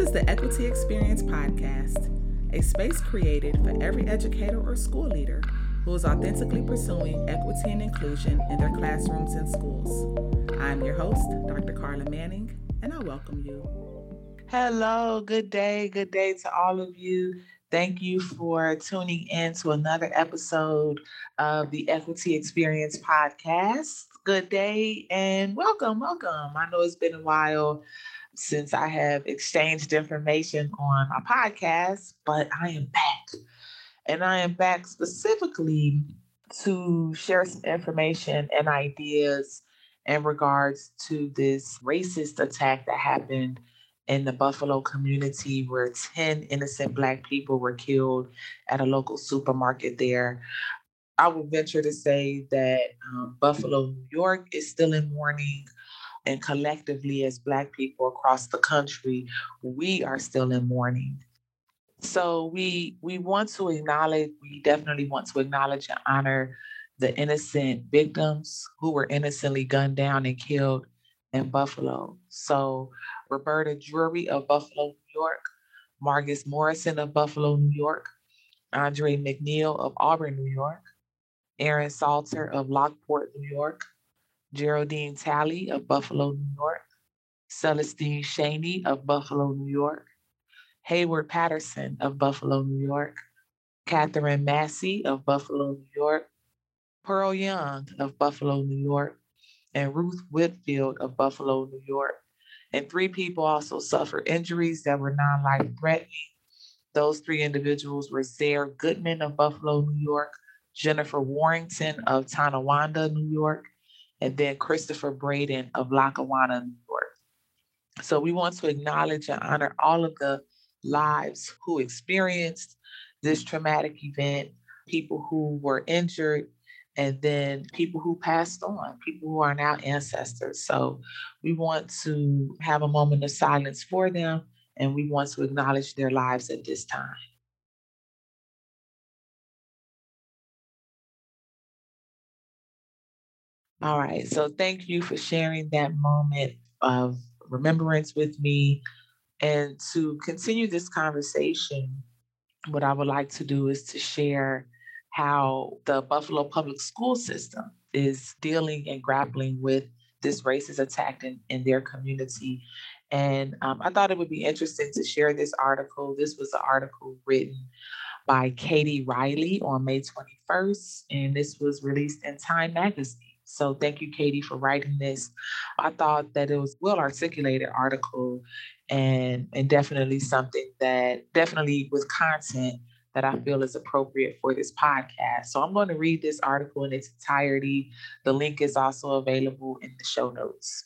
This is the Equity Experience Podcast, a space created for every educator or school leader who is authentically pursuing equity and inclusion in their classrooms and schools. I'm your host, Dr. Karla Manning, and I welcome you. Hello, good day, good day to all of you. Thank you for tuning in to another episode of the Equity Experience Podcast. Good day and welcome, welcome. I know it's been a while since I have exchanged information on my podcast, but I am back. And I am back specifically to share some information and ideas in regards to this racist attack that happened in the Buffalo community where 10 innocent Black people were killed at a local supermarket there. I would venture to say that um, Buffalo, New York is still in mourning and collectively as Black people across the country, we are still in mourning. So we we want to acknowledge, we definitely want to acknowledge and honor the innocent victims who were innocently gunned down and killed in Buffalo. So Roberta Drury of Buffalo, New York, Margus Morrison of Buffalo, New York, Andre Mackniel of Auburn, New York, Aaron Salter of Lockport, New York, Geraldine Talley of Buffalo, New York, Celestine Chaney of Buffalo, New York, Heyward Patterson of Buffalo, New York, Katherine Massey of Buffalo, New York, Pearl Young of Buffalo, New York, and Ruth Whitfield of Buffalo, New York. And three people also suffered injuries that were non life threatening. Those three individuals were Zaire Goodman of Buffalo, New York, Jennifer Warrington of Tonawanda, New York, and then Christopher Braden of Lackawanna, New York. So we want to acknowledge and honor all of the lives who experienced this traumatic event, people who were injured, and then people who passed on, people who are now ancestors. So we want to have a moment of silence for them, and we want to acknowledge their lives at this time. All right. So thank you for sharing that moment of remembrance with me. And to continue this conversation, what I would like to do is to share how the Buffalo public school system is dealing and grappling with this racist attack in, in their community. And um, I thought it would be interesting to share this article. This was an article written by Katie Reilly on May 21st, and this was released in Time Magazine. So thank you, Katie, for writing this. I thought that it was well articulated article and and definitely something that definitely with content that I feel is appropriate for this podcast. So I'm going to read this article in its entirety. The link is also available in the show notes.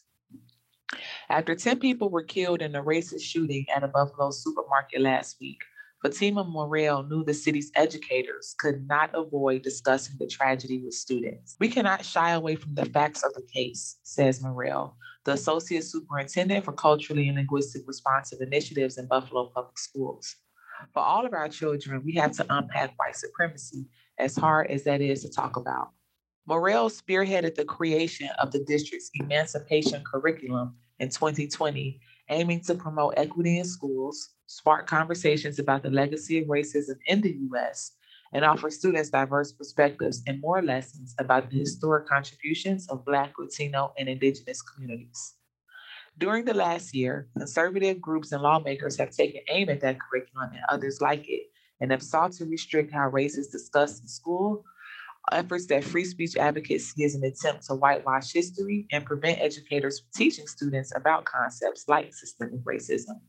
After 10 people were killed in a racist shooting at a Buffalo supermarket last week, Fatima Morrell knew the city's educators could not avoid discussing the tragedy with students. We cannot shy away from the facts of the case, says Morrell, the Associate Superintendent for Culturally and Linguistic Responsive Initiatives in Buffalo Public Schools. For all of our children, we have to unpack white supremacy, as hard as that is to talk about. Morrell spearheaded the creation of the district's emancipation curriculum in 2020, aiming to promote equity in schools, spark conversations about the legacy of racism in the US, and offer students diverse perspectives and more lessons about the historic contributions of Black, Latino, and Indigenous communities. During the last year, conservative groups and lawmakers have taken aim at that curriculum and others like it, and have sought to restrict how race is discussed in school, efforts that free speech advocates see as an attempt to whitewash history and prevent educators from teaching students about concepts like systemic racism.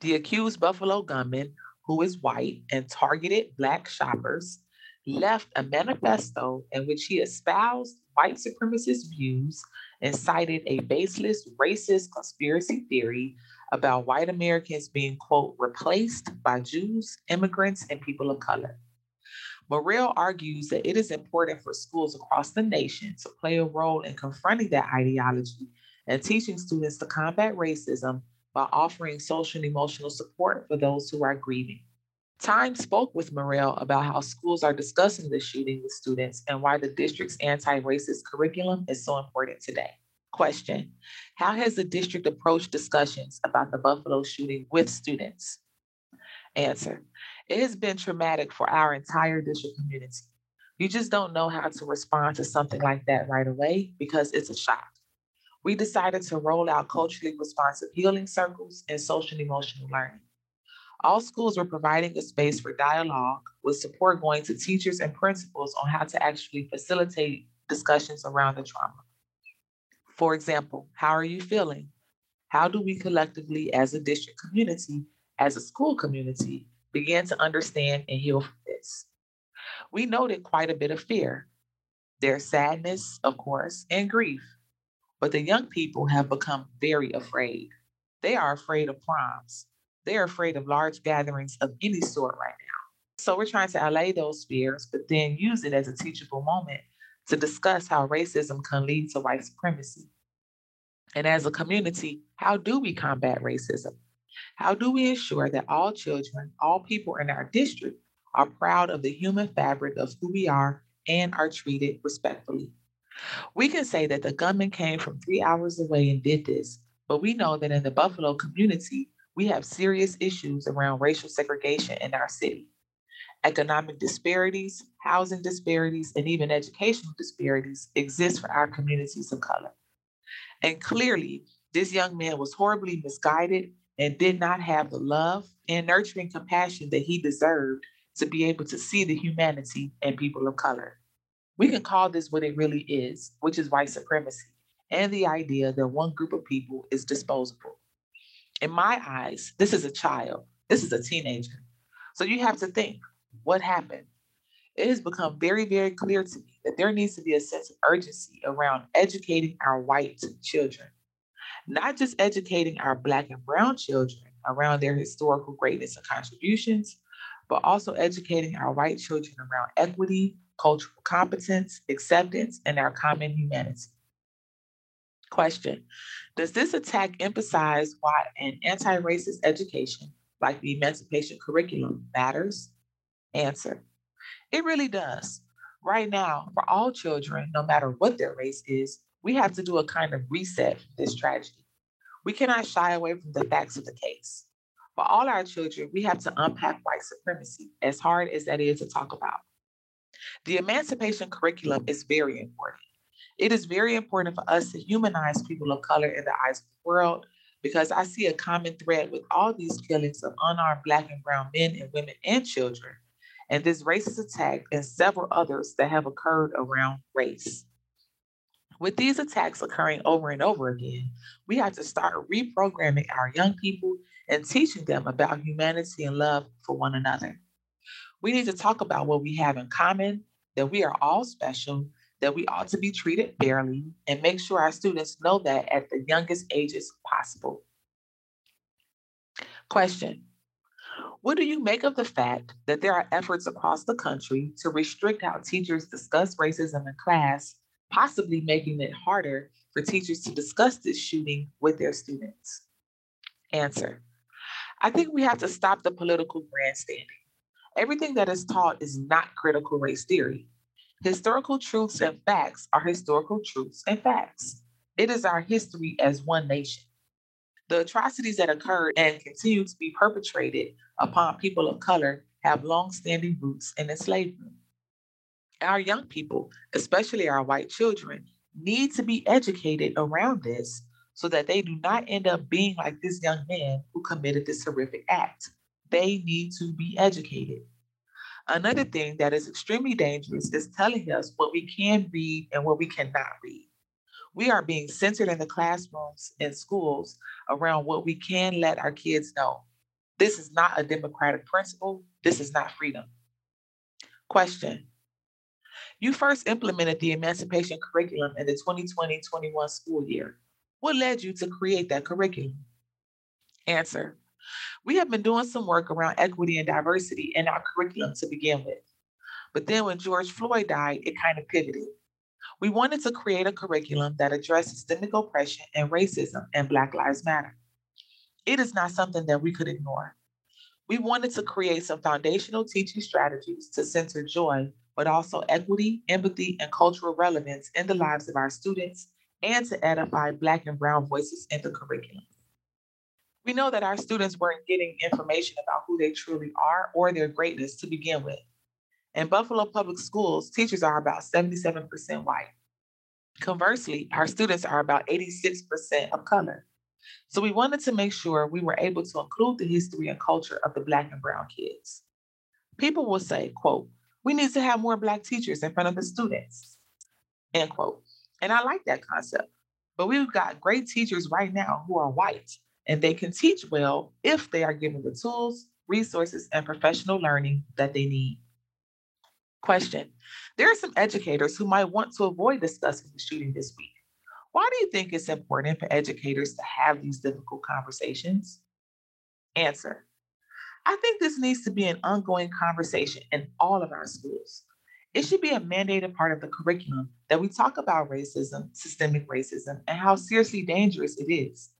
The accused Buffalo gunman, who is white and targeted Black shoppers, left a manifesto in which he espoused white supremacist views and cited a baseless racist conspiracy theory about white Americans being, quote, replaced by Jews, immigrants, and people of color. Morrell argues that it is important for schools across the nation to play a role in confronting that ideology and teaching students to combat racism by offering social and emotional support for those who are grieving. Time spoke with Morrell about how schools are discussing the shooting with students and why the district's anti racist curriculum is so important today. Question How has the district approached discussions about the Buffalo shooting with students? Answer It has been traumatic for our entire district community. You just don't know how to respond to something like that right away because it's a shock. We decided to roll out culturally responsive healing circles and social and emotional learning. All schools were providing a space for dialogue with support going to teachers and principals on how to actually facilitate discussions around the trauma. For example, how are you feeling? How do we collectively, as a district community, as a school community, begin to understand and heal from this? We noted quite a bit of fear. There's sadness, of course, and grief. But the young people have become very afraid. They are afraid of proms. They're afraid of large gatherings of any sort right now. So we're trying to allay those fears, but then use it as a teachable moment to discuss how racism can lead to white supremacy. And as a community, how do we combat racism? How do we ensure that all children, all people in our district are proud of the human fabric of who we are and are treated respectfully? We can say that the gunman came from three hours away and did this, but we know that in the Buffalo community, we have serious issues around racial segregation in our city economic disparities, housing disparities, and even educational disparities exist for our communities of color. And clearly, this young man was horribly misguided and did not have the love and nurturing compassion that he deserved to be able to see the humanity in people of color. We can call this what it really is, which is white supremacy and the idea that one group of people is disposable. In my eyes, this is a child, this is a teenager. So you have to think what happened? It has become very, very clear to me that there needs to be a sense of urgency around educating our white children, not just educating our Black and Brown children around their historical greatness and contributions, but also educating our white children around equity, cultural competence, acceptance, and our common humanity. Question Does this attack emphasize why an anti racist education, like the emancipation curriculum, matters? Answer It really does. Right now, for all children, no matter what their race is, we have to do a kind of reset this tragedy. We cannot shy away from the facts of the case. For all our children, we have to unpack white supremacy, as hard as that is to talk about. The emancipation curriculum is very important. It is very important for us to humanize people of color in the eyes of the world because I see a common thread with all these killings of unarmed Black and Brown men and women and children and this racist attack and several others that have occurred around race. With these attacks occurring over and over again, we have to start reprogramming our young people and teaching them about humanity and love for one another. We need to talk about what we have in common, that we are all special, that we ought to be treated fairly, and make sure our students know that at the youngest ages possible. Question what do you make of the fact that there are efforts across the country to restrict how teachers discuss racism in class, possibly making it harder for teachers to discuss this shooting with their students? Answer I think we have to stop the political grandstanding. Everything that is taught is not critical race theory. Historical truths and facts are historical truths and facts. It is our history as one nation. The atrocities that occurred and continue to be perpetrated upon people of color have long-standing roots in enslavement. Our young people, especially our white children, need to be educated around this so that they do not end up being like this young man who committed this horrific act. They need to be educated. Another thing that is extremely dangerous is telling us what we can read and what we cannot read we are being centered in the classrooms and schools around what we can let our kids know. This is not a democratic principle. This is not freedom. Question You first implemented the emancipation curriculum in the 2020 21 school year. What led you to create that curriculum? Answer We have been doing some work around equity and diversity in our curriculum to begin with. But then when George Floyd died, it kind of pivoted. We wanted to create a curriculum that addressed systemic oppression and racism and Black Lives Matter. It is not something that we could ignore. We wanted to create some foundational teaching strategies to center joy, but also equity, empathy, and cultural relevance in the lives of our students and to edify Black and Brown voices in the curriculum. We know that our students weren't getting information about who they truly are or their greatness to begin with. In Buffalo Public Schools, teachers are about 77% white. Conversely, our students are about 86% of color. So we wanted to make sure we were able to include the history and culture of the Black and Brown kids. People will say, quote, we need to have more Black teachers in front of the students, end quote. And I like that concept. But we've got great teachers right now who are white and they can teach well if they are given the tools, resources, and professional learning that they need. Question There are some educators who might want to avoid discussing the shooting this week. Why do you think it's important for educators to have these difficult conversations? Answer I think this needs to be an ongoing conversation in all of our schools. It should be a mandated part of the curriculum that we talk about racism, systemic racism, and how seriously dangerous it is.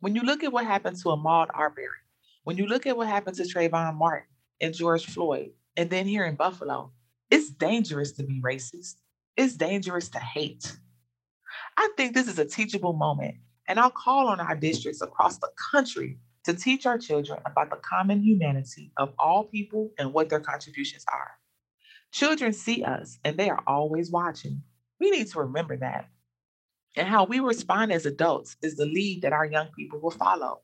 When you look at what happened to Ahmaud Arbery, when you look at what happened to Trayvon Martin and George Floyd, and then here in Buffalo, it's dangerous to be racist. It's dangerous to hate. I think this is a teachable moment, and I'll call on our districts across the country to teach our children about the common humanity of all people and what their contributions are. Children see us and they are always watching. We need to remember that. And how we respond as adults is the lead that our young people will follow.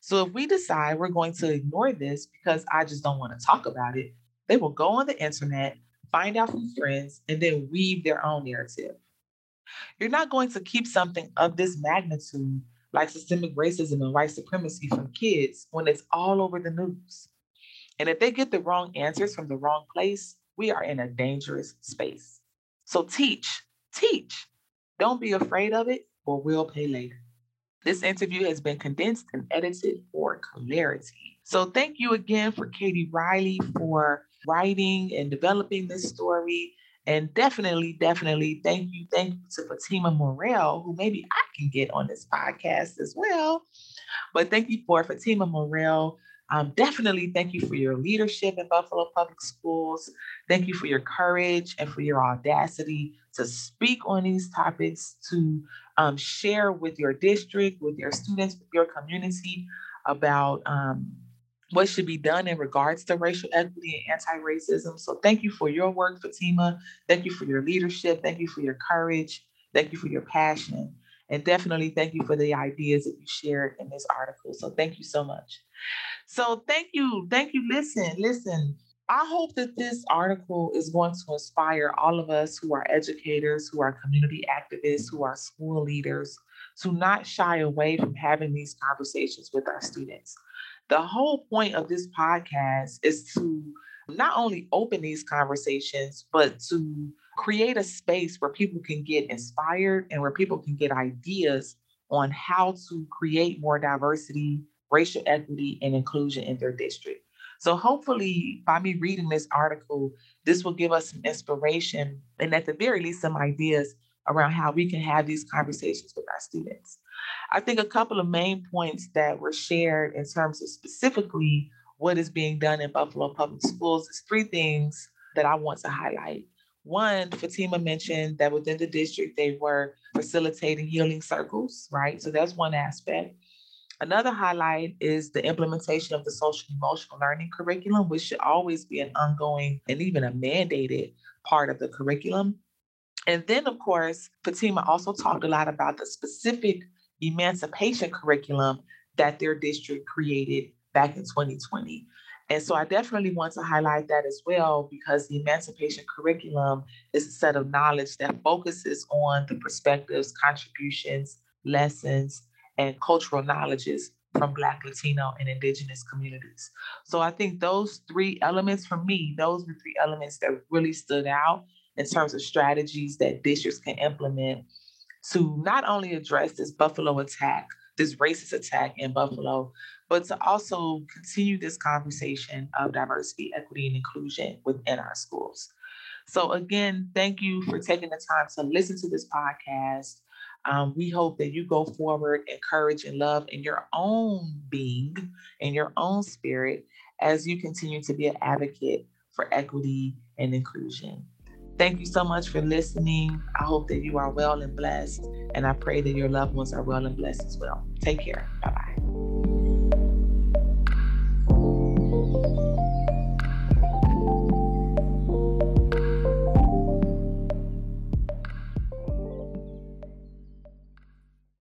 So if we decide we're going to ignore this because I just don't want to talk about it, they will go on the internet, find out from friends, and then weave their own narrative. You're not going to keep something of this magnitude like systemic racism and white supremacy from kids when it's all over the news. And if they get the wrong answers from the wrong place, we are in a dangerous space. So teach, teach. Don't be afraid of it, or we'll pay later. This interview has been condensed and edited for clarity. So thank you again for Katie Reilly for writing and developing this story. And definitely, definitely thank you. Thank you to Fatima Morrell, who maybe I can get on this podcast as well. But thank you for Fatima Morrell. Um, definitely thank you for your leadership in Buffalo Public Schools. Thank you for your courage and for your audacity to speak on these topics, to um, share with your district, with your students, with your community about um, what should be done in regards to racial equity and anti-racism. So thank you for your work, Fatima. Thank you for your leadership. Thank you for your courage. Thank you for your passion. And definitely thank you for the ideas that you shared in this article. So thank you so much. So thank you. Thank you. Listen, listen. I hope that this article is going to inspire all of us who are educators, who are community activists, who are school leaders, to not shy away from having these conversations with our students. The whole point of this podcast is to not only open these conversations, but to create a space where people can get inspired and where people can get ideas on how to create more diversity, racial equity, and inclusion in their district. So, hopefully, by me reading this article, this will give us some inspiration and, at the very least, some ideas around how we can have these conversations with our students. I think a couple of main points that were shared in terms of specifically what is being done in Buffalo Public Schools is three things that I want to highlight. One, Fatima mentioned that within the district, they were facilitating healing circles, right? So that's one aspect. Another highlight is the implementation of the social emotional learning curriculum, which should always be an ongoing and even a mandated part of the curriculum. And then, of course, Fatima also talked a lot about the specific emancipation curriculum that their district created back in 2020. And so I definitely want to highlight that as well because the emancipation curriculum is a set of knowledge that focuses on the perspectives, contributions, lessons, and cultural knowledges from Black, Latino, and Indigenous communities. So I think those three elements for me, those were three elements that really stood out in terms of strategies that districts can implement to not only address this Buffalo attack, this racist attack in Buffalo, but to also continue this conversation of diversity, equity, and inclusion within our schools. So, again, thank you for taking the time to listen to this podcast. Um, we hope that you go forward, encourage, and love in your own being, in your own spirit, as you continue to be an advocate for equity and inclusion. Thank you so much for listening. I hope that you are well and blessed, and I pray that your loved ones are well and blessed as well. Take care. Bye bye.